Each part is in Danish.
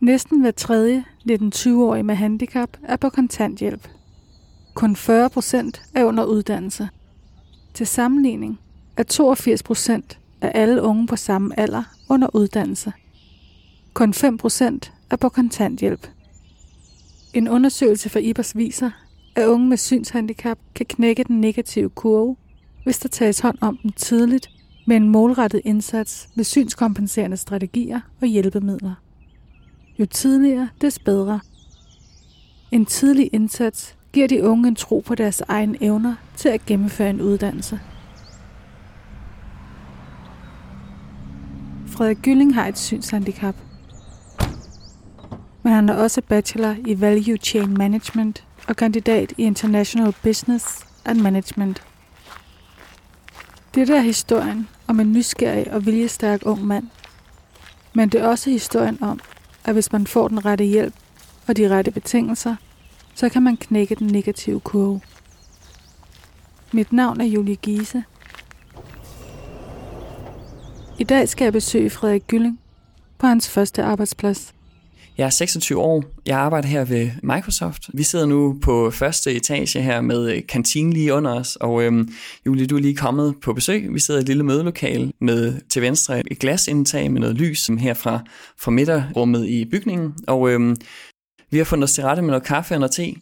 Næsten hver tredje 19-20-årig med handicap er på kontanthjælp. Kun 40 procent er under uddannelse. Til sammenligning er 82 procent af alle unge på samme alder under uddannelse. Kun 5 procent er på kontanthjælp. En undersøgelse fra IBERS viser, at unge med synshandicap kan knække den negative kurve, hvis der tages hånd om dem tidligt med en målrettet indsats med synskompenserende strategier og hjælpemidler. Jo tidligere, des bedre. En tidlig indsats giver de unge en tro på deres egne evner til at gennemføre en uddannelse. Frederik Gylling har et synshandicap. Men han er også bachelor i Value Chain Management og kandidat i International Business and Management. Det er historien om en nysgerrig og viljestærk ung mand. Men det er også historien om, at hvis man får den rette hjælp og de rette betingelser, så kan man knække den negative kurve. Mit navn er Julie Giese. I dag skal jeg besøge Frederik Gylling på hans første arbejdsplads. Jeg er 26 år. Jeg arbejder her ved Microsoft. Vi sidder nu på første etage her med øh, kantinen lige under os, og øhm, Julie, du er lige kommet på besøg. Vi sidder i et lille mødelokale med til venstre et glasindtag med noget lys her fra, fra midterrummet i bygningen, og øhm, vi har fundet os til rette med noget kaffe og noget te.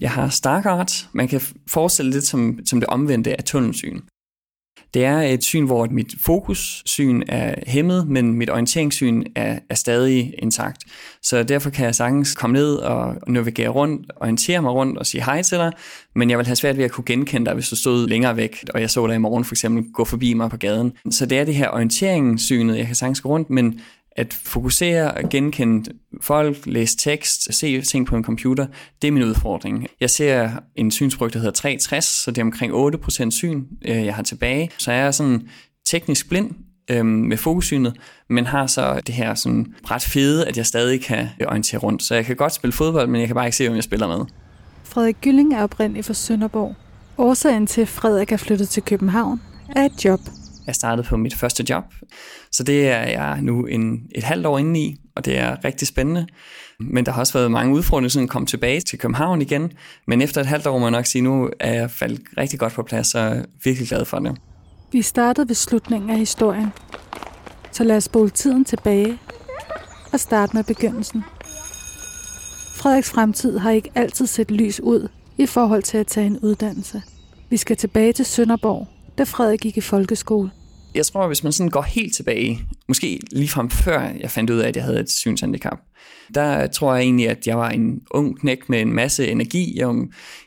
Jeg har Stargard. Man kan forestille det lidt som, som det omvendte af tunnelsyn. Det er et syn, hvor mit fokussyn er hæmmet, men mit orienteringssyn er, er stadig intakt. Så derfor kan jeg sagtens komme ned og navigere rundt, orientere mig rundt og sige hej til dig, men jeg vil have svært ved at kunne genkende dig, hvis du stod længere væk, og jeg så dig i morgen for eksempel gå forbi mig på gaden. Så det er det her orienteringssynet, jeg kan sagtens gå rundt, men at fokusere og genkende folk, læse tekst, se ting på en computer, det er min udfordring. Jeg ser en synsbrug, der hedder 360, så det er omkring 8% syn, øh, jeg har tilbage. Så jeg er sådan teknisk blind øh, med fokussynet, men har så det her sådan ret fede, at jeg stadig kan orientere rundt. Så jeg kan godt spille fodbold, men jeg kan bare ikke se, om jeg spiller med. Frederik Gylling er oprindelig fra Sønderborg. Årsagen til, at Frederik er flyttet til København, er et job. Jeg startede på mit første job, så det er jeg nu en, et halvt år inde i, og det er rigtig spændende. Men der har også været mange udfordringer, siden jeg kom tilbage til København igen. Men efter et halvt år må jeg nok sige, nu er jeg faldet rigtig godt på plads, og er virkelig glad for det. Vi startede ved slutningen af historien. Så lad os spole tiden tilbage og starte med begyndelsen. Frederiks fremtid har ikke altid set lys ud i forhold til at tage en uddannelse. Vi skal tilbage til Sønderborg, da Frederik gik i folkeskole. Jeg tror, hvis man sådan går helt tilbage, måske lige frem før jeg fandt ud af, at jeg havde et synshandicap, der tror jeg egentlig, at jeg var en ung knæk med en masse energi. Jeg,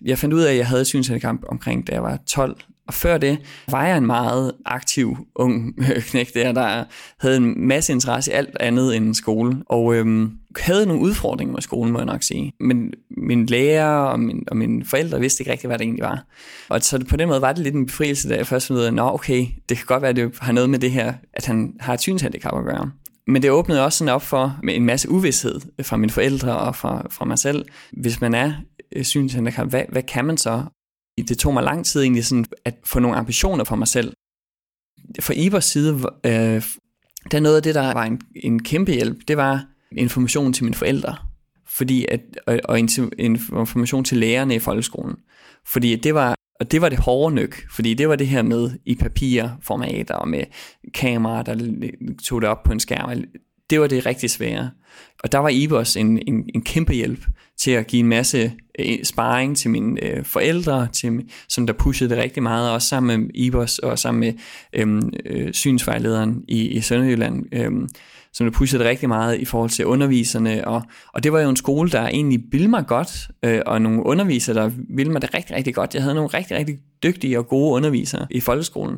jeg fandt ud af, at jeg havde et synshandicap omkring, da jeg var 12 og før det var jeg en meget aktiv ung øh, knæk der, der havde en masse interesse i alt andet end skole. Og øhm, havde nogle udfordringer med skolen, må jeg nok sige. Men min lærer og, min, og mine forældre vidste ikke rigtig, hvad det egentlig var. Og så på den måde var det lidt en befrielse, da jeg først fandt ud af, okay, det kan godt være, at det har noget med det her, at han har et synshandicap at gøre. Men det åbnede også sådan op for med en masse uvidshed fra mine forældre og fra, fra mig selv. Hvis man er øh, synshandicap, hvad, hvad kan man så? Det tog mig lang tid egentlig sådan at få nogle ambitioner for mig selv. For Ibers side, øh, der noget af det, der var en, en kæmpe hjælp, det var information til mine forældre. Fordi at, og, og information til lærerne i folkeskolen. Fordi det var, og det var det hårde nyk, fordi det var det her med i papirformater og med kameraer, der tog det op på en skærm. Det var det rigtig svære. Og der var Ibos en, en, en kæmpe hjælp til at give en masse øh, sparring til mine øh, forældre, til, som der pushede det rigtig meget, også sammen med Ibos og sammen med øhm, øh, synsvejlederen i, i Sønderjylland, øh, som der pushede det rigtig meget i forhold til underviserne. Og, og det var jo en skole, der egentlig ville mig godt, øh, og nogle undervisere, der ville mig det rigtig, rigtig godt. Jeg havde nogle rigtig, rigtig dygtige og gode undervisere i folkeskolen.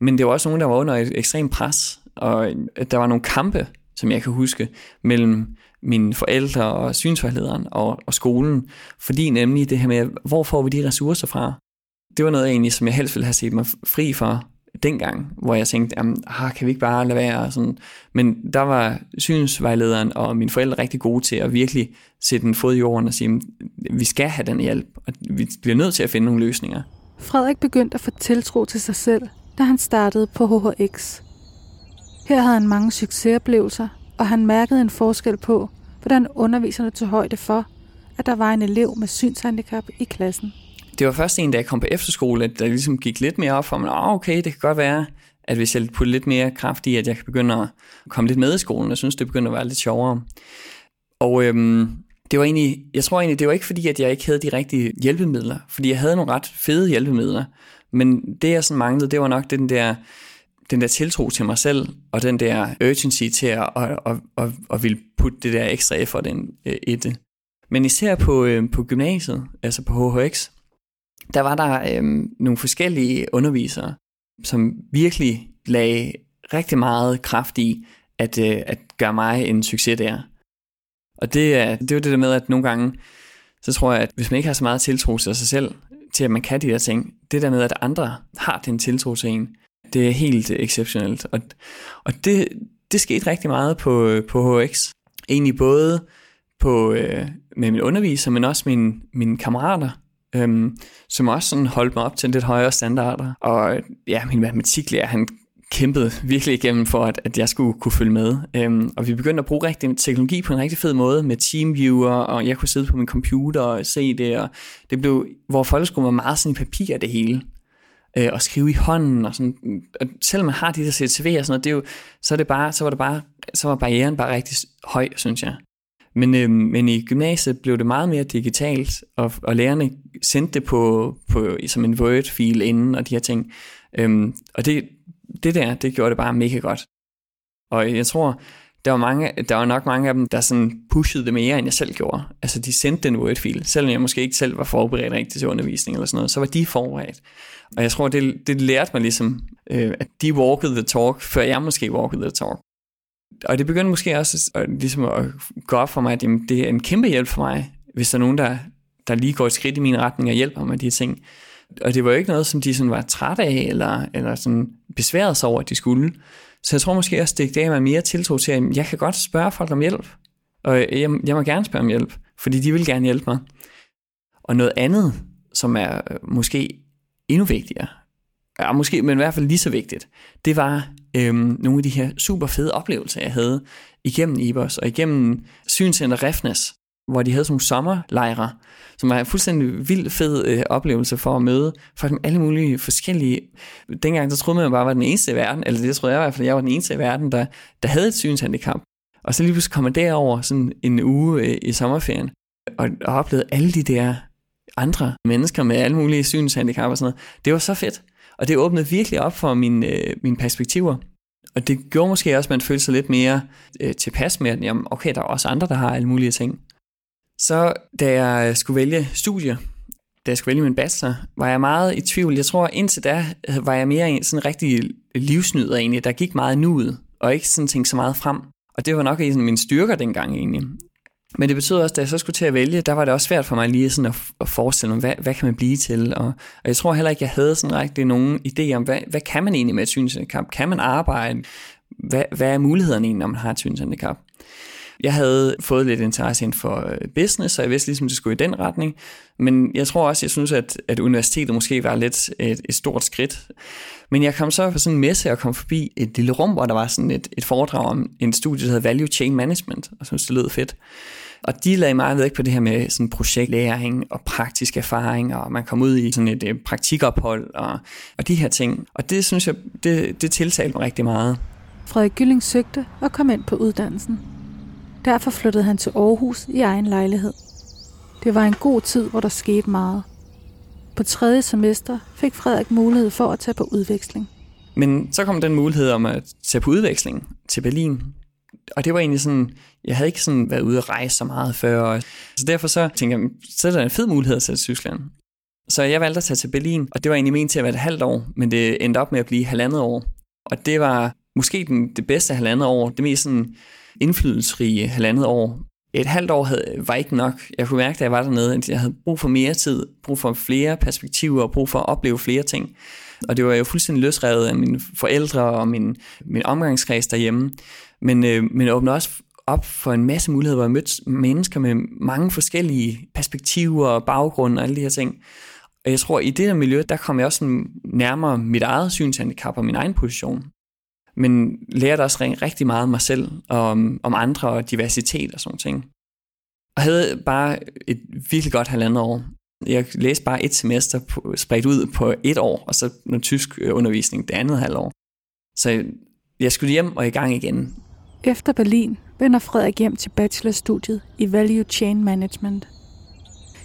Men det var også nogen, der var under et ekstremt pres, og øh, der var nogle kampe, som jeg kan huske, mellem mine forældre og synsvejlederen og, og skolen, fordi nemlig det her med, hvor får vi de ressourcer fra? Det var noget egentlig, som jeg helst ville have set mig fri for, dengang, hvor jeg tænkte, jamen, ah, kan vi ikke bare lade være? Og sådan. Men der var synsvejlederen og mine forældre rigtig gode til at virkelig sætte en fod i jorden og sige, vi skal have den hjælp, og vi bliver nødt til at finde nogle løsninger. Frederik begyndte at få tiltro til sig selv, da han startede på HHX. Her havde han mange succesoplevelser, og han mærkede en forskel på, hvordan underviserne tog højde for, at der var en elev med synshandicap i klassen. Det var først en, da jeg kom på efterskole, at der ligesom gik lidt mere op for mig, oh, okay, det kan godt være, at hvis jeg putter lidt mere kraft i, at jeg kan begynde at komme lidt med i skolen, jeg synes, det begynder at være lidt sjovere. Og øhm, det var egentlig, jeg tror egentlig, det var ikke fordi, at jeg ikke havde de rigtige hjælpemidler, fordi jeg havde nogle ret fede hjælpemidler, men det jeg sådan manglede, det var nok den der, den der tiltro til mig selv, og den der urgency til at, at, at, at, at ville putte det der ekstra effort ind øh, i det. Men især på, øh, på gymnasiet, altså på HHX, der var der øh, nogle forskellige undervisere, som virkelig lagde rigtig meget kraft i at, øh, at gøre mig en succes der. Og det er, det er jo det der med, at nogle gange, så tror jeg, at hvis man ikke har så meget tiltro til sig selv, til at man kan de der ting, det der med, at andre har den tiltro til en, det er helt exceptionelt. Og, og det, det skete rigtig meget på, på HX. Egentlig både på, øh, med min underviser, men også mine, mine kammerater, øhm, som også sådan holdt mig op til lidt højere standarder. Og ja, min matematiklærer, han kæmpede virkelig igennem for, at, at jeg skulle kunne følge med. Øhm, og vi begyndte at bruge rigtig teknologi på en rigtig fed måde med TeamViewer, og jeg kunne sidde på min computer og se det, og det blev, hvor folkeskolen var meget sådan i papir det hele øh, og skrive i hånden og sådan. Og selvom man har de der CCTV og sådan noget, det er jo, så, er det bare, så var det bare, så var barrieren bare rigtig høj, synes jeg. Men, øh, men i gymnasiet blev det meget mere digitalt, og, og lærerne sendte det på, på, som en Word-fil inden, og de her ting. Øhm, og det, det der, det gjorde det bare mega godt. Og jeg tror, der var, mange, der var nok mange af dem, der sådan pushede det mere, end jeg selv gjorde. Altså, de sendte den Word-fil, selvom jeg måske ikke selv var forberedt rigtigt til undervisning eller sådan noget, så var de forberedt. Og jeg tror, det, det lærte mig ligesom, øh, at de walked the talk, før jeg måske walked the talk. Og det begyndte måske også at, ligesom at gå op for mig, at jamen, det er en kæmpe hjælp for mig, hvis der er nogen, der, der lige går et skridt i min retning og hjælper mig med de ting. Og det var jo ikke noget, som de sådan var trætte af, eller, eller sådan besværet sig over, at de skulle. Så jeg tror måske også, det gav mig mere tiltro til, at jeg kan godt spørge folk om hjælp. Og jeg, jeg må gerne spørge om hjælp, fordi de vil gerne hjælpe mig. Og noget andet, som er øh, måske endnu vigtigere, ja, måske, men i hvert fald lige så vigtigt, det var øhm, nogle af de her super fede oplevelser, jeg havde igennem IBOS og igennem Synscenter Refnes, hvor de havde sådan nogle sommerlejre, som var en fuldstændig vild fed øh, oplevelse for at møde folk med alle mulige forskellige... Dengang, så troede man, at jeg bare var den eneste i verden, eller det troede jeg i hvert fald, jeg var den eneste i verden, der, der havde et synshandicap. Og så lige pludselig man derover sådan en uge øh, i sommerferien, og, og oplevede alle de der andre mennesker med alle mulige synshandicap og sådan noget. Det var så fedt. Og det åbnede virkelig op for mine, øh, mine perspektiver. Og det gjorde måske også, at man følte sig lidt mere øh, tilpas med, at jamen, okay, der er også andre, der har alle mulige ting. Så da jeg øh, skulle vælge studie, da jeg skulle vælge min bachelor, var jeg meget i tvivl. Jeg tror, indtil da øh, var jeg mere en sådan rigtig livsnyder egentlig, der gik meget nuet, og ikke sådan tænkte så meget frem. Og det var nok en af mine styrker dengang egentlig. Men det betød også, at da jeg så skulle til at vælge, der var det også svært for mig lige sådan at, at forestille mig, hvad, hvad kan man blive til? Og, og jeg tror heller ikke, jeg havde sådan rigtig nogen idé om, hvad, hvad kan man egentlig med et synshandicap? Kan man arbejde? Hvad, hvad er mulighederne egentlig, når man har et synshandicap? Jeg havde fået lidt interesse inden for øh, business, så jeg vidste ligesom, at det skulle i den retning. Men jeg tror også, jeg synes, at, at universitetet måske var lidt et, et stort skridt. Men jeg kom så på sådan en messe og kom forbi et lille rum, hvor der var sådan et, et foredrag om en studie, der hedder Value Chain Management, og synes, det lød fedt. Og de lagde meget vægt på det her med sådan projektlæring og praktisk erfaring, og man kom ud i sådan et, et praktikophold og, og de her ting. Og det synes jeg, det, det tiltalte mig rigtig meget. Frederik Gylling søgte og kom ind på uddannelsen. Derfor flyttede han til Aarhus i egen lejlighed. Det var en god tid, hvor der skete meget. På tredje semester fik Frederik mulighed for at tage på udveksling. Men så kom den mulighed om at tage på udveksling til Berlin. Og det var egentlig sådan, jeg havde ikke sådan været ude at rejse så meget før. Så derfor så tænkte jeg, så er der en fed mulighed at tage til Tyskland. Så jeg valgte at tage til Berlin, og det var egentlig ment til at være et halvt år, men det endte op med at blive halvandet år. Og det var måske den, det bedste halvandet år, det mest sådan indflydelsesrige halvandet år. et halvt år havde, var ikke nok. Jeg kunne mærke, da jeg var dernede, at jeg havde brug for mere tid, brug for flere perspektiver og brug for at opleve flere ting. Og det var jo fuldstændig løsrevet af mine forældre og min, min omgangskreds derhjemme. Men, øh, men åbnede også op for en masse muligheder, hvor jeg mødte mennesker med mange forskellige perspektiver og baggrunde og alle de her ting. Og jeg tror, i det der miljø, der kom jeg også nærmere mit eget synshandicap og min egen position. Men lærte også rigtig meget om mig selv, og om, om andre og diversitet og sådan ting. Og havde bare et virkelig godt halvandet år. Jeg læste bare et semester på, spredt ud på et år, og så noget tysk øh, undervisning det andet halvår. Så jeg skulle hjem og i gang igen. Efter Berlin vender Frederik hjem til bachelorstudiet i Value Chain Management.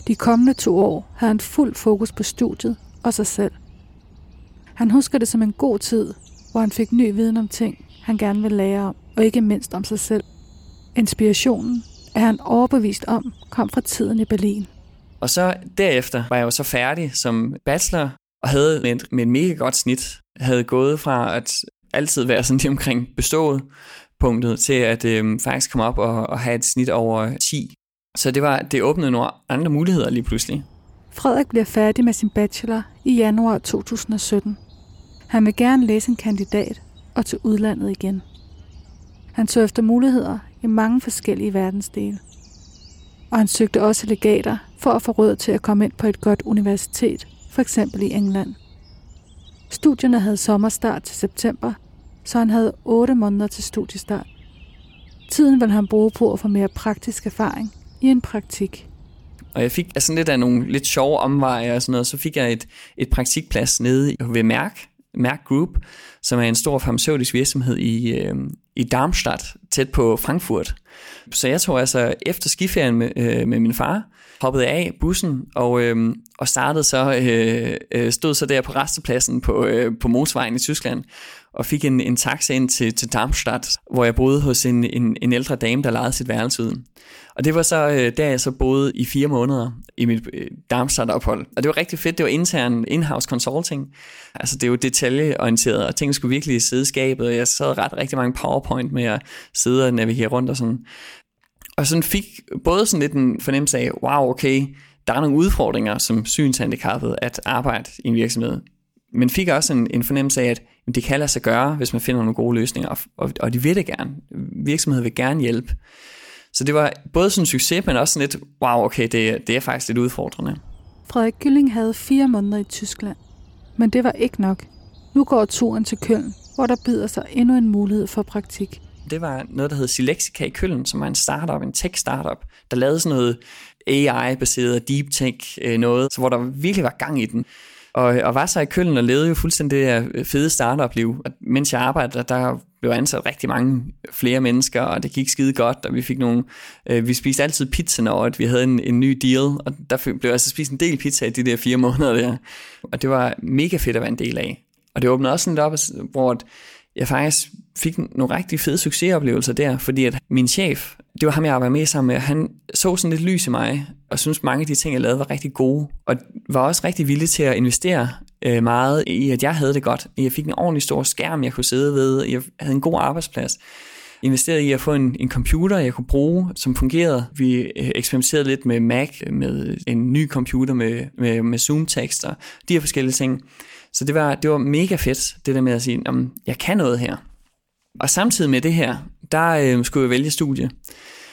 De kommende to år har han fuld fokus på studiet og sig selv. Han husker det som en god tid, hvor han fik ny viden om ting, han gerne vil lære om, og ikke mindst om sig selv. Inspirationen er han overbevist om kom fra tiden i Berlin. Og så derefter var jeg jo så færdig som bachelor, og havde med et, med et mega godt snit, havde gået fra at altid være sådan lige omkring bestået punktet, til at øh, faktisk komme op og, og have et snit over 10. Så det, var, det åbnede nogle andre muligheder lige pludselig. Frederik bliver færdig med sin bachelor i januar 2017. Han vil gerne læse en kandidat og til udlandet igen. Han så efter muligheder i mange forskellige verdensdele. Og han søgte også legater for at få råd til at komme ind på et godt universitet, for eksempel i England. Studierne havde sommerstart til september, så han havde 8 måneder til studiestart. Tiden ville han bruge på at få mere praktisk erfaring i en praktik. Og jeg fik altså lidt af nogle lidt sjove omveje og sådan noget, så fik jeg et, et praktikplads nede ved Mærk, Merck Group, som er en stor farmaceutisk virksomhed i, øh, i Darmstadt, tæt på Frankfurt. Så jeg tog altså efter skiferien med, øh, med min far, hoppede af bussen og, øh, og startede så, øh, øh stod så der på restepladsen på, øh, på motorvejen i Tyskland, og fik en, en taxa ind til, til Darmstadt, hvor jeg boede hos en, en, en ældre dame, der lejede sit værelse ud. Og det var så, øh, der jeg så boede i fire måneder i mit øh, Darmstadt-ophold. Og det var rigtig fedt, det var intern in-house consulting. Altså det er jo detaljeorienteret, og ting skulle virkelig sidde i skabet, og jeg sad ret rigtig mange PowerPoint med at sidde og navigere rundt og sådan. Og sådan fik både sådan lidt en fornemmelse af, wow, okay, der er nogle udfordringer som synshandicappet at arbejde i en virksomhed. Men fik også en, en fornemmelse af, at det kan lade sig gøre, hvis man finder nogle gode løsninger, og, og, de vil det gerne. Virksomheden vil gerne hjælpe. Så det var både sådan en succes, men også sådan lidt, wow, okay, det, det er faktisk lidt udfordrende. Frederik Gylling havde fire måneder i Tyskland, men det var ikke nok. Nu går turen til Køln, hvor der byder sig endnu en mulighed for praktik. Det var noget, der hed Silexica i Køln, som var en startup, en tech-startup, der lavede sådan noget AI-baseret deep tech øh, noget, så hvor der virkelig var gang i den. Og, og var så i Køln og levede jo fuldstændig det her øh, fede startup-liv. Og mens jeg arbejdede, der blev ansat rigtig mange flere mennesker, og det gik skide godt, og vi fik nogle, øh, vi spiste altid pizza, når at vi havde en, en ny deal, og der blev altså spist en del pizza i de der fire måneder der. Og det var mega fedt at være en del af. Og det åbnede også sådan lidt op, hvor jeg faktisk fik nogle rigtig fede succesoplevelser der, fordi at min chef, det var ham, jeg arbejdede med sammen med, han så sådan lidt lys i mig, og synes mange af de ting, jeg lavede, var rigtig gode, og var også rigtig villig til at investere øh, meget i, at jeg havde det godt. Jeg fik en ordentlig stor skærm, jeg kunne sidde ved, jeg havde en god arbejdsplads investerede i at få en, en computer, jeg kunne bruge, som fungerede. Vi øh, eksperimenterede lidt med Mac, med en ny computer med, med, med Zoom-tekster, de her forskellige ting. Så det var, det var mega fedt, det der med at sige, at jeg kan noget her. Og samtidig med det her, der øh, skulle jeg vælge studie.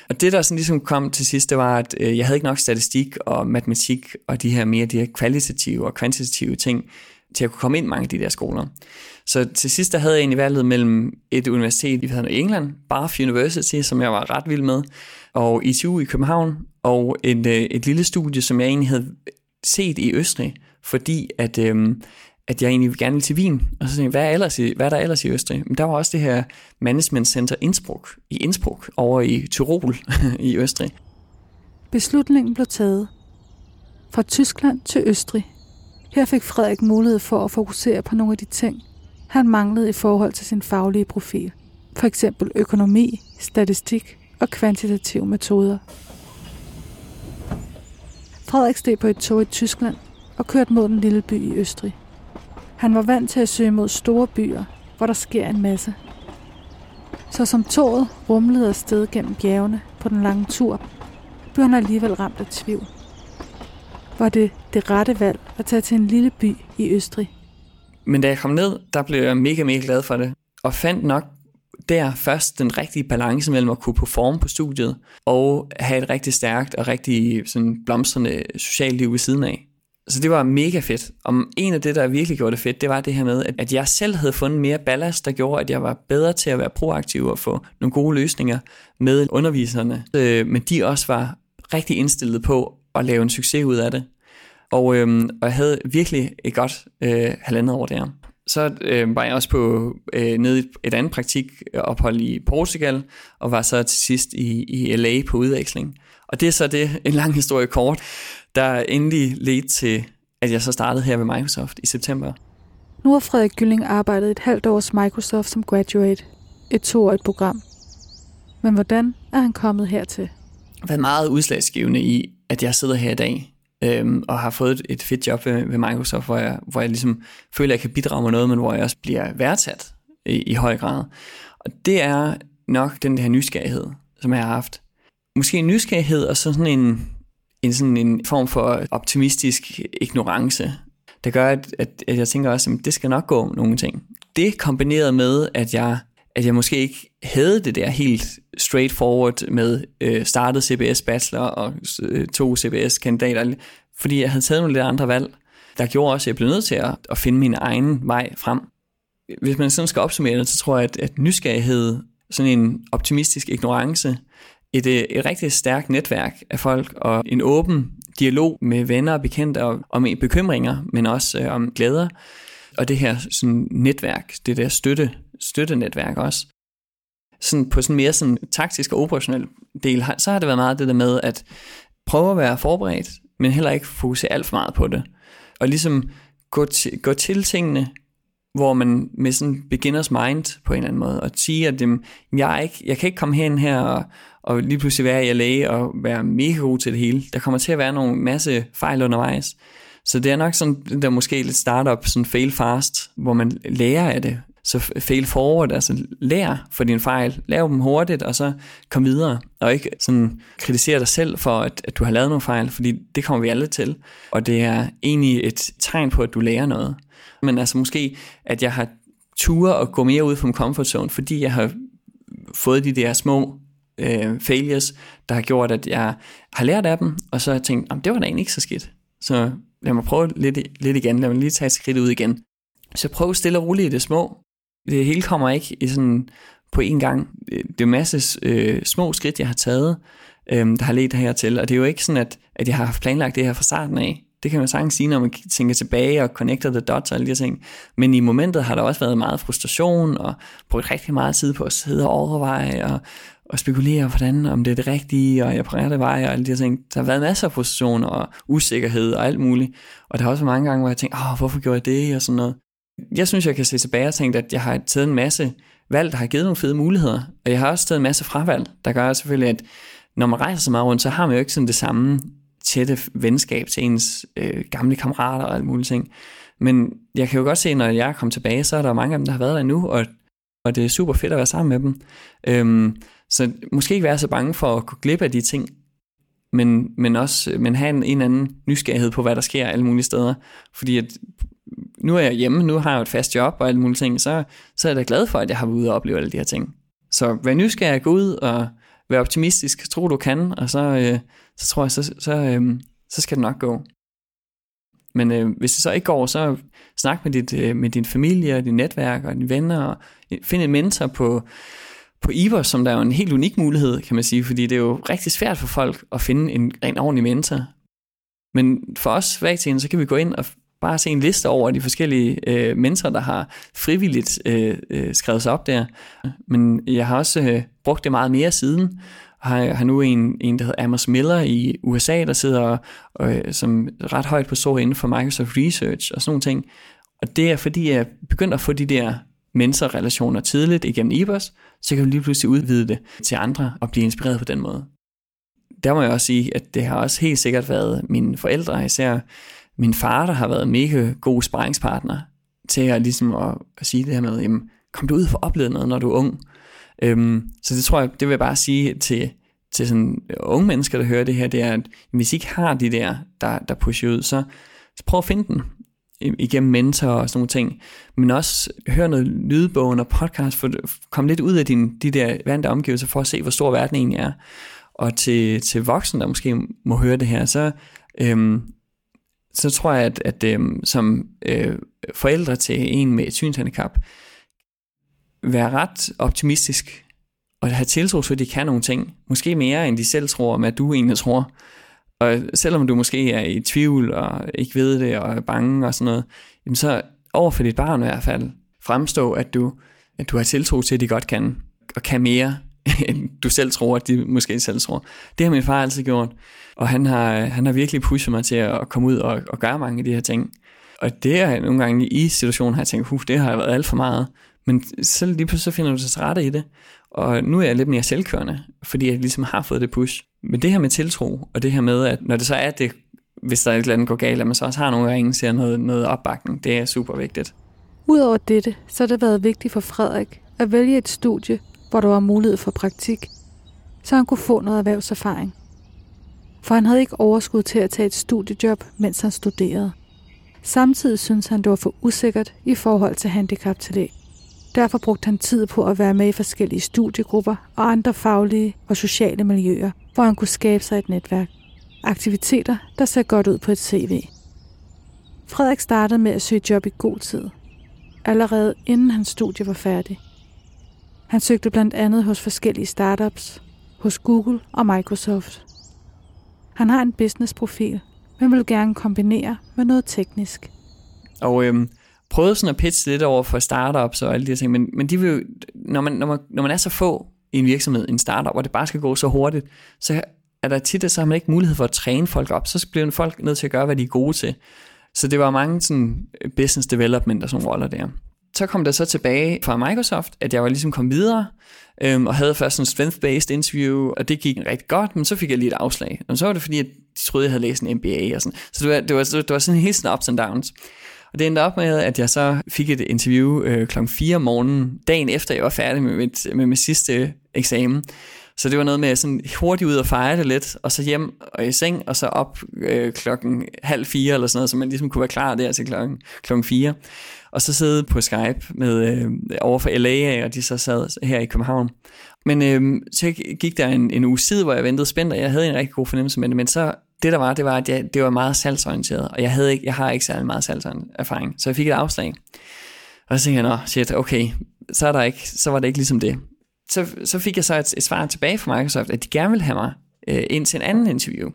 Og det, der sådan ligesom kom til sidst, det var, at øh, jeg havde ikke nok statistik og matematik og de her mere de her kvalitative og kvantitative ting til at kunne komme ind mange af de der skoler. Så til sidst der havde jeg egentlig valget mellem et universitet i England, Bath University, som jeg var ret vild med, og ITU i København, og et, øh, et lille studie, som jeg egentlig havde set i Østrig, fordi at, øh, at jeg egentlig gerne ville til Wien. Og så tænkte jeg, hvad er, ellers i, hvad er der ellers i Østrig? Men der var også det her Management Center Innsbruck, i Innsbruck, over i Tyrol i Østrig. Beslutningen blev taget. Fra Tyskland til Østrig. Her fik Frederik mulighed for at fokusere på nogle af de ting, han manglede i forhold til sin faglige profil. For eksempel økonomi, statistik og kvantitative metoder. Frederik steg på et tog i Tyskland og kørte mod den lille by i Østrig. Han var vant til at søge mod store byer, hvor der sker en masse. Så som toget rumlede afsted gennem bjergene på den lange tur, blev han alligevel ramt af tvivl. Var det det rette valg at tage til en lille by i Østrig? Men da jeg kom ned, der blev jeg mega, mega glad for det, og fandt nok der først den rigtige balance mellem at kunne performe på studiet, og have et rigtig stærkt og rigtig sådan blomstrende socialt liv ved siden af. Så det var mega fedt. Om en af det, der virkelig gjorde det fedt, det var det her med, at jeg selv havde fundet mere ballast, der gjorde, at jeg var bedre til at være proaktiv og få nogle gode løsninger med underviserne. Øh, men de også var rigtig indstillet på at lave en succes ud af det. Og, øhm, og jeg havde virkelig et godt øh, halvandet år der. Så øh, var jeg også på øh, nede i et andet praktikophold i Portugal, og var så til sidst i, i LA på udveksling. Og det er så det, en lang historie kort, der endelig ledte til, at jeg så startede her ved Microsoft i september. Nu har Frederik Gylling arbejdet et halvt år hos Microsoft som graduate. Et toårigt program. Men hvordan er han kommet hertil? Det har været meget udslagsgivende i, at jeg sidder her i dag øhm, og har fået et, fedt job ved, ved Microsoft, hvor jeg, hvor jeg ligesom føler, at jeg kan bidrage med noget, men hvor jeg også bliver værdsat i, i høj grad. Og det er nok den der nysgerrighed, som jeg har haft. Måske en nysgerrighed og så sådan en, en, sådan en form for optimistisk ignorance, der gør, at, at, at jeg tænker også, at det skal nok gå nogle ting. Det kombineret med, at jeg at jeg måske ikke havde det der helt straightforward med øh, startet CBS bachelor og øh, to CBS kandidater, fordi jeg havde taget nogle lidt andre valg, der gjorde også, at jeg blev nødt til at, at finde min egen vej frem. Hvis man sådan skal opsummere det, så tror jeg, at, at nysgerrighed, sådan en optimistisk ignorance, et, øh, et rigtig stærkt netværk af folk og en åben dialog med venner og bekendte om bekymringer, men også øh, om glæder. Og det her sådan netværk, det der støtte, støttenetværk også. Sådan på sådan mere sådan taktisk og operationel del, så har det været meget det der med at prøve at være forberedt, men heller ikke fokusere alt for meget på det. Og ligesom gå til, gå til tingene, hvor man med sådan beginners mind på en eller anden måde, og sige, at jamen, jeg, er ikke, jeg kan ikke komme hen her og, og lige pludselig være i LA og være mega god til det hele. Der kommer til at være nogle masse fejl undervejs. Så det er nok sådan, der måske lidt startup, sådan fail fast, hvor man lærer af det, så fail forward, altså lær for din fejl, lav dem hurtigt, og så kom videre, og ikke sådan kritisere dig selv for, at, at du har lavet nogle fejl, fordi det kommer vi alle til, og det er egentlig et tegn på, at du lærer noget. Men altså måske, at jeg har ture og gå mere ud fra min comfort zone, fordi jeg har fået de der små øh, failures, der har gjort, at jeg har lært af dem, og så har jeg tænkt, det var da egentlig ikke så skidt. Så lad mig prøve lidt, lidt igen, lad mig lige tage et skridt ud igen. Så prøv stille og roligt i det små, det hele kommer ikke i sådan på en gang. Det er en masse øh, små skridt, jeg har taget, øh, der har ledt hertil, og det er jo ikke sådan, at, at jeg har haft planlagt det her fra starten af. Det kan man sagtens sige, når man tænker tilbage og connecter the dots og alle de ting. Men i momentet har der også været meget frustration og brugt rigtig meget tid på at sidde og overveje og, og spekulere, hvordan, om det er det rigtige, og jeg på rette vej og alle de ting. Der har været masser af frustration og usikkerhed og alt muligt. Og der har også været mange gange, hvor jeg tænkte, åh, hvorfor gjorde jeg det og sådan noget jeg synes, jeg kan se tilbage og tænke, at jeg har taget en masse valg, der har givet nogle fede muligheder. Og jeg har også taget en masse fravalg, der gør selvfølgelig, at når man rejser så meget rundt, så har man jo ikke sådan det samme tætte venskab til ens øh, gamle kammerater og alt muligt ting. Men jeg kan jo godt se, når jeg er kommet tilbage, så er der mange af dem, der har været der nu, og, og det er super fedt at være sammen med dem. Øhm, så måske ikke være så bange for at gå glip af de ting, men, men også øh, men have en, en anden nysgerrighed på, hvad der sker alle mulige steder. Fordi at nu er jeg hjemme, nu har jeg et fast job og alle mulige ting, så, så er jeg da glad for, at jeg har været ude og opleve alle de her ting. Så vær nysgerrig, gå ud og vær optimistisk, tro du kan, og så, øh, så tror jeg, så, så, øh, så skal det nok gå. Men øh, hvis det så ikke går, så snak med, dit, øh, med din familie og dit netværk og dine venner, og find en mentor på, på Iver, som der er jo en helt unik mulighed, kan man sige, fordi det er jo rigtig svært for folk at finde en, en ordentlig mentor. Men for os hver så kan vi gå ind og bare se en liste over de forskellige øh, mentorer, der har frivilligt øh, øh, skrevet sig op der. Men jeg har også øh, brugt det meget mere siden. Har, har nu en, en, der hedder Amos Miller i USA, der sidder øh, som ret højt på så inden for Microsoft Research og sådan nogle ting. Og det er fordi, jeg begynder at få de der mentorrelationer tidligt igennem IBOS, så kan du lige pludselig udvide det til andre og blive inspireret på den måde. Der må jeg også sige, at det har også helt sikkert været mine forældre, især min far, der har været mega god sparringspartner til at, ligesom at, at sige det her med, jamen, kom du ud for at opleve noget, når du er ung. Øhm, så det tror jeg, det vil jeg bare sige til, til sådan unge mennesker, der hører det her, det er, at hvis I ikke har de der, der, der pusher ud, så, så prøv at finde den igennem mentor og sådan nogle ting, men også hør noget lydbogen og podcast, for kom lidt ud af din, de der vante omgivelser, for at se, hvor stor verden egentlig er. Og til, til voksne, der måske må høre det her, så, øhm, så tror jeg, at, at øhm, som øh, forældre til en med et synshandicap, være ret optimistisk og have tiltro til, at de kan nogle ting. Måske mere, end de selv tror, med at du egentlig tror. Og selvom du måske er i tvivl og ikke ved det og er bange og sådan noget, jamen så over for dit barn i hvert fald fremstå, at du, at du har tiltro til, at de godt kan, og kan mere, end du selv tror, at de måske selv tror. Det har min far altid gjort, og han har, han har virkelig pushet mig til at komme ud og, og gøre mange af de her ting. Og det er nogle gange i situationen, har jeg tænkt, det har været alt for meget. Men så lige pludselig så finder du dig rette i det. Og nu er jeg lidt mere selvkørende, fordi jeg ligesom har fået det push. Men det her med tiltro, og det her med, at når det så er det, hvis der er et eller andet går galt, at man så også har nogle gange ser noget, noget opbakning, det er super vigtigt. Udover dette, så har det været vigtigt for Frederik at vælge et studie, hvor der var mulighed for praktik, så han kunne få noget erhvervserfaring. For han havde ikke overskud til at tage et studiejob, mens han studerede. Samtidig synes han, det var for usikkert i forhold til handicaptillæg. Derfor brugte han tid på at være med i forskellige studiegrupper og andre faglige og sociale miljøer, hvor han kunne skabe sig et netværk. Aktiviteter, der ser godt ud på et CV. Frederik startede med at søge job i god tid, allerede inden hans studie var færdig. Han søgte blandt andet hos forskellige startups, hos Google og Microsoft. Han har en businessprofil, men vil gerne kombinere med noget teknisk. Og øhm, prøvet sådan at pitche lidt over for startups og alle de her ting, men, men de vil jo, når man, når, man, når man er så få i en virksomhed, en startup, hvor det bare skal gå så hurtigt, så er der tit, så har man ikke mulighed for at træne folk op, så bliver folk nødt til at gøre, hvad de er gode til. Så det var mange sådan øh, business development og sådan roller der. Så kom der så tilbage fra Microsoft, at jeg var ligesom kom videre, øhm, og havde først en strength-based interview, og det gik rigtig godt, men så fik jeg lige et afslag. Og så var det fordi, at de troede, jeg havde læst en MBA og sådan. Så det var, det var, det var sådan helt sådan ups and downs. Og det endte op med, at jeg så fik et interview øh, klokken 4 om morgenen, dagen efter jeg var færdig med mit, med mit sidste eksamen. Så det var noget med sådan hurtigt ud og fejre det lidt, og så hjem og i seng, og så op øh, klokken halv fire eller sådan noget, så man ligesom kunne være klar der til klokken, klokken fire. Og så sidde på Skype med øh, over for LA, og de så sad her i København. Men øh, så gik der en, en uge tid, hvor jeg ventede spændt, og jeg havde en rigtig god fornemmelse med det, men så det der var, det var, at jeg, det var meget salgsorienteret, og jeg, havde ikke, jeg har ikke særlig meget salgserfaring, så jeg fik et afslag. Og så tænkte jeg, nå shit, okay, så, er der ikke, så var det ikke ligesom det. Så, så fik jeg så et, et svar tilbage fra Microsoft, at de gerne ville have mig øh, ind til en anden interview.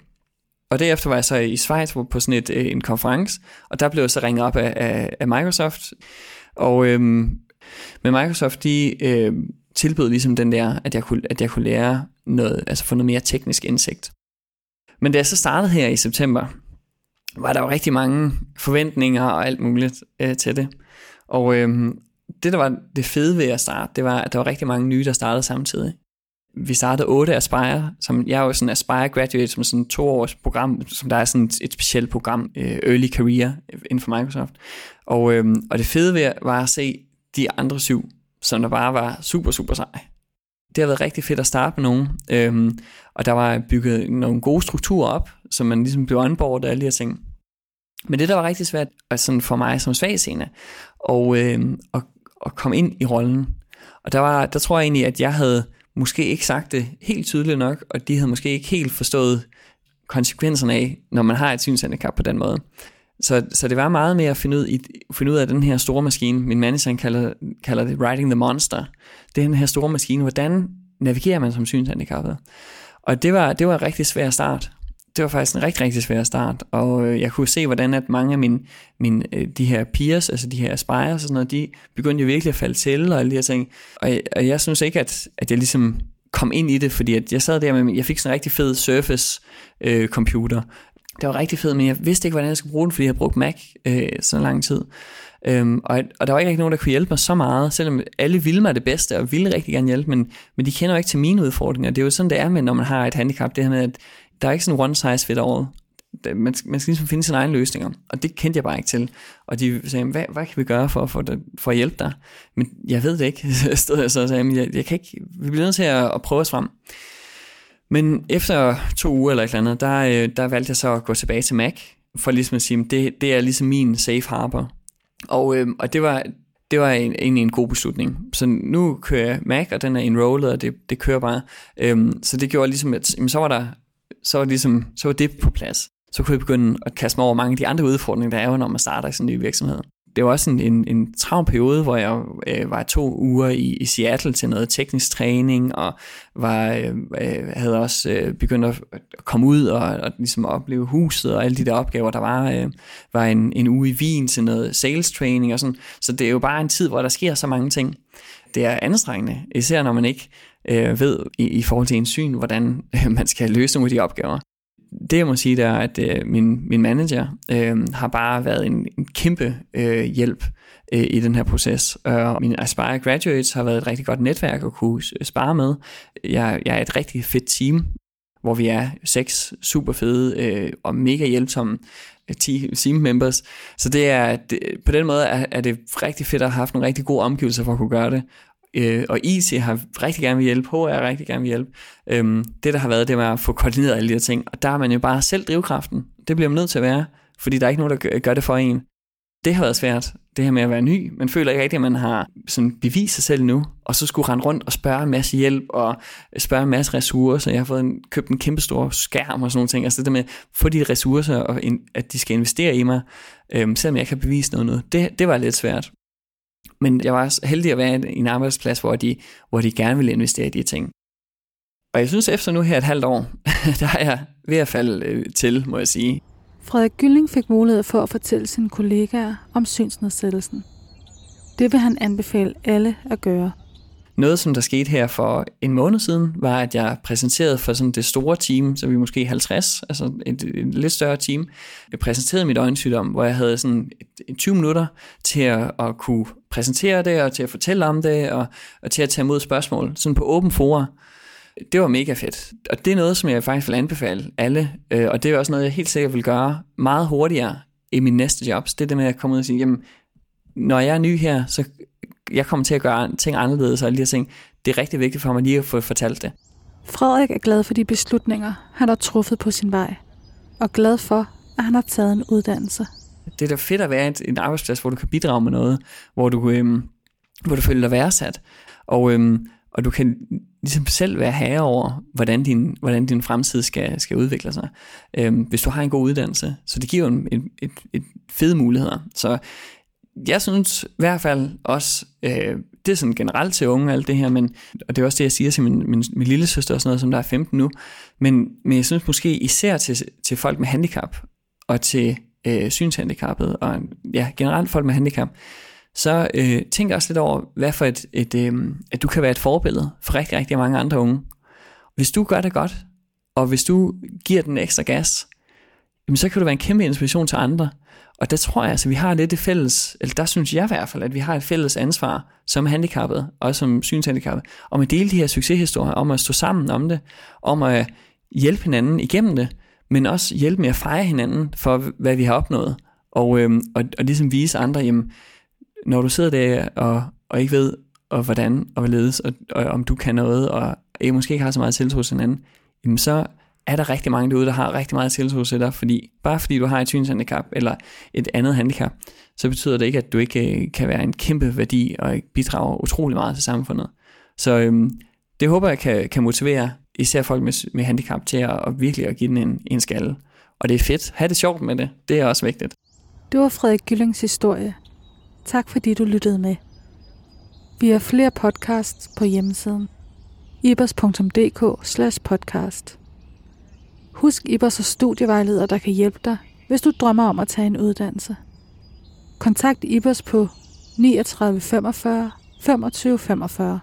Og derefter var jeg så i Schweiz på sådan et, øh, en konference, og der blev jeg så ringet op af, af, af Microsoft. Og øhm, med Microsoft, de øh, tilbød ligesom den der, at jeg, kunne, at jeg kunne lære noget, altså få noget mere teknisk indsigt. Men da jeg så startede her i september, var der jo rigtig mange forventninger og alt muligt øh, til det. Og øh, det, der var det fede ved at starte, det var, at der var rigtig mange nye, der startede samtidig. Vi startede 8 Aspire, som jeg er jo sådan Aspire Graduate, som sådan to års program, som der er sådan et specielt program, øh, Early Career øh, inden for Microsoft. Og, øh, og det fede ved var at se de andre syv, som der bare var super, super seje det har været rigtig fedt at starte med nogen. Øhm, og der var bygget nogle gode strukturer op, så man ligesom blev onboardet og alle de her ting. Men det, der var rigtig svært altså for mig som svagscene, og, øh, at, at komme ind i rollen. Og der, var, der tror jeg egentlig, at jeg havde måske ikke sagt det helt tydeligt nok, og de havde måske ikke helt forstået konsekvenserne af, når man har et synshandicap på den måde. Så, så det var meget mere at finde ud, i, finde ud af den her store maskine. Min manager kalder, kalder det Riding the Monster. Det er den her store maskine. Hvordan navigerer man som synshandicappet? Og det var, det var en rigtig svær start. Det var faktisk en rigtig, rigtig svær start. Og øh, jeg kunne se, hvordan at mange af mine, mine, øh, de her peers, altså de her aspires og sådan noget, de begyndte jo virkelig at falde til og alle de her ting. Og, og jeg synes ikke, at, at jeg ligesom kom ind i det, fordi at jeg sad der med, jeg fik sådan en rigtig fed Surface øh, computer, det var rigtig fedt, men jeg vidste ikke, hvordan jeg skulle bruge den, fordi jeg havde brugt Mac øh, så lang tid. Øhm, og, og der var ikke rigtig nogen, der kunne hjælpe mig så meget, selvom alle ville mig det bedste, og ville rigtig gerne hjælpe, men, men de kender jo ikke til mine udfordringer. Det er jo sådan, det er med, når man har et handicap, det her med, at der er ikke sådan one size fit all. man, man skal ligesom finde sine egne løsninger, og det kendte jeg bare ikke til. Og de sagde, hvad, hvad kan vi gøre for, for, for at hjælpe dig? Men jeg ved det ikke, stod jeg så og sagde, jeg, jeg kan ikke, vi bliver nødt til at, at prøve os frem. Men efter to uger eller et eller andet, der, øh, der valgte jeg så at gå tilbage til Mac, for ligesom at sige, det, det er ligesom min safe harbor. Og, øh, og det var, det var en, egentlig en god beslutning. Så nu kører jeg Mac, og den er enrollet, og det, det kører bare. Øhm, så det gjorde ligesom, at jamen, så var der så var, ligesom, så var det på plads. Så kunne jeg begynde at kaste mig over mange af de andre udfordringer, der er jo, når man starter i sådan en ny virksomhed det var også en, en, en travl periode, hvor jeg øh, var to uger i, i Seattle til noget teknisk træning, og var, øh, øh havde også øh, begyndt at komme ud og, og ligesom opleve huset og alle de der opgaver, der var. Øh, var en, en uge i Wien til noget sales training og sådan. Så det er jo bare en tid, hvor der sker så mange ting. Det er anstrengende, især når man ikke øh, ved i, i forhold til en syn, hvordan øh, man skal løse nogle af de opgaver det jeg må sige, det er, at øh, min, min manager øh, har bare været en, en kæmpe øh, hjælp øh, i den her proces. Øh, og mine Aspire Graduates har været et rigtig godt netværk at kunne øh, spare med. Jeg, jeg er et rigtig fedt team, hvor vi er seks super fede øh, og mega hjælpsomme øh, team members. Så det er, det, på den måde er, er det rigtig fedt at have haft nogle rigtig gode omgivelser for at kunne gøre det. Øh, og IT har rigtig gerne vil hjælpe, HR rigtig gerne vil hjælpe. Øhm, det der har været, det var at få koordineret alle de her ting, og der er man jo bare selv drivkraften. Det bliver man nødt til at være, fordi der er ikke nogen, der gør det for en. Det har været svært, det her med at være ny. Man føler ikke rigtigt, at man har sådan bevist sig selv nu, og så skulle rende rundt og spørge en masse hjælp, og spørge en masse ressourcer. Jeg har fået en, købt en kæmpe stor skærm og sådan nogle ting. Altså det der med at få de ressourcer, og at de skal investere i mig, øhm, selvom jeg ikke har bevist noget. Det, det var lidt svært. Men jeg var heldig at være i en arbejdsplads, hvor de, hvor de gerne ville investere i de ting. Og jeg synes, efter nu her et halvt år, der er jeg ved at falde øh, til, må jeg sige. Frederik Gylling fik mulighed for at fortælle sine kollegaer om synsnedsættelsen. Det vil han anbefale alle at gøre – noget, som der skete her for en måned siden, var, at jeg præsenterede for sådan det store team, så vi måske 50, altså et, et lidt større team. Jeg præsenterede mit øjensygdom, hvor jeg havde sådan et, 20 minutter til at, at kunne præsentere det, og til at fortælle om det, og, og til at tage imod spørgsmål, sådan på åben forer. Det var mega fedt. Og det er noget, som jeg faktisk vil anbefale alle, øh, og det er også noget, jeg helt sikkert vil gøre meget hurtigere i min næste jobs. Det er det med at komme ud og sige, jamen, når jeg er ny her, så jeg kommer til at gøre ting anderledes og de her ting. Det er rigtig vigtigt for mig lige at få fortalt det. Frederik er glad for de beslutninger, han har truffet på sin vej, og glad for, at han har taget en uddannelse. Det er da fedt at være et, en arbejdsplads, hvor du kan bidrage med noget, hvor du, øhm, hvor du føler dig værdsat, og, øhm, og du kan ligesom selv være herre over, hvordan din, hvordan din fremtid skal, skal udvikle sig, øhm, hvis du har en god uddannelse. Så det giver en, et, et, et fede muligheder. Så jeg synes i hvert fald også, øh, det er sådan generelt til unge alt det her, men, og det er også det, jeg siger til min, min, min lille søster og sådan noget, som der er 15 nu, men, men jeg synes måske især til, til folk med handicap, og til øh, synshandicappet, og ja, generelt folk med handicap, så øh, tænk også lidt over, hvad for et, et øh, at du kan være et forbillede for rigtig, rigtig mange andre unge. Hvis du gør det godt, og hvis du giver den ekstra gas, jamen så kan du være en kæmpe inspiration til andre, og der tror jeg, altså, vi har lidt det fælles, eller der synes jeg i hvert fald, at vi har et fælles ansvar som handicappet, og som synshandicappet, om at dele de her succeshistorier, om at stå sammen om det, om at hjælpe hinanden igennem det, men også hjælpe med at fejre hinanden for, hvad vi har opnået. Og, øhm, og, og ligesom vise andre, jamen, når du sidder der og, og ikke ved, og hvordan og hvorledes, og, og om du kan noget, og I måske ikke har så meget tiltro til hinanden, jamen så er der rigtig mange derude, der har rigtig meget tiltro til dig, fordi bare fordi du har et synshandicap eller et andet handicap, så betyder det ikke, at du ikke øh, kan være en kæmpe værdi og bidrage utrolig meget til samfundet. Så øhm, det håber jeg kan, kan motivere især folk med, med handicap til at, at virkelig at give den en, en skalle. Og det er fedt. Ha' det sjovt med det. Det er også vigtigt. Det var Frederik Gyllings historie. Tak fordi du lyttede med. Vi har flere podcasts på hjemmesiden ibers.dk podcast. Husk Ibers og studievejleder, der kan hjælpe dig, hvis du drømmer om at tage en uddannelse. Kontakt Ibers på 39 45 25 45.